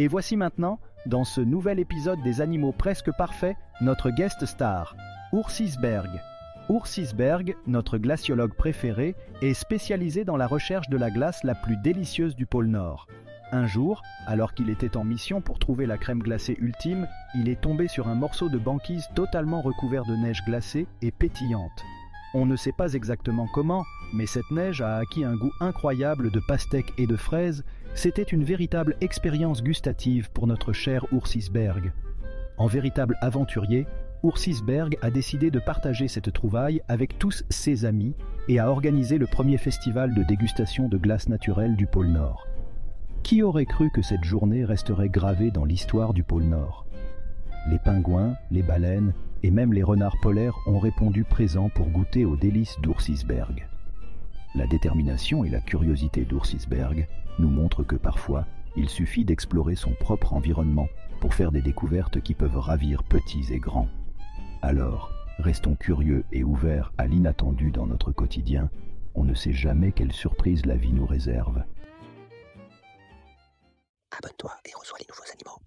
Et voici maintenant, dans ce nouvel épisode des Animaux presque parfaits, notre guest star, Oursisberg. Oursisberg, notre glaciologue préféré, est spécialisé dans la recherche de la glace la plus délicieuse du pôle Nord. Un jour, alors qu'il était en mission pour trouver la crème glacée ultime, il est tombé sur un morceau de banquise totalement recouvert de neige glacée et pétillante. On ne sait pas exactement comment, mais cette neige a acquis un goût incroyable de pastèques et de fraises. C'était une véritable expérience gustative pour notre cher Oursisberg. En véritable aventurier, Oursisberg a décidé de partager cette trouvaille avec tous ses amis et a organisé le premier festival de dégustation de glace naturelle du pôle Nord. Qui aurait cru que cette journée resterait gravée dans l'histoire du pôle Nord? Les pingouins, les baleines et même les renards polaires ont répondu présents pour goûter aux délices d'Oursisberg. La détermination et la curiosité d'Oursisberg nous montrent que parfois, il suffit d'explorer son propre environnement pour faire des découvertes qui peuvent ravir petits et grands. Alors, restons curieux et ouverts à l'inattendu dans notre quotidien. On ne sait jamais quelle surprise la vie nous réserve. Abonne-toi et reçois les nouveaux animaux.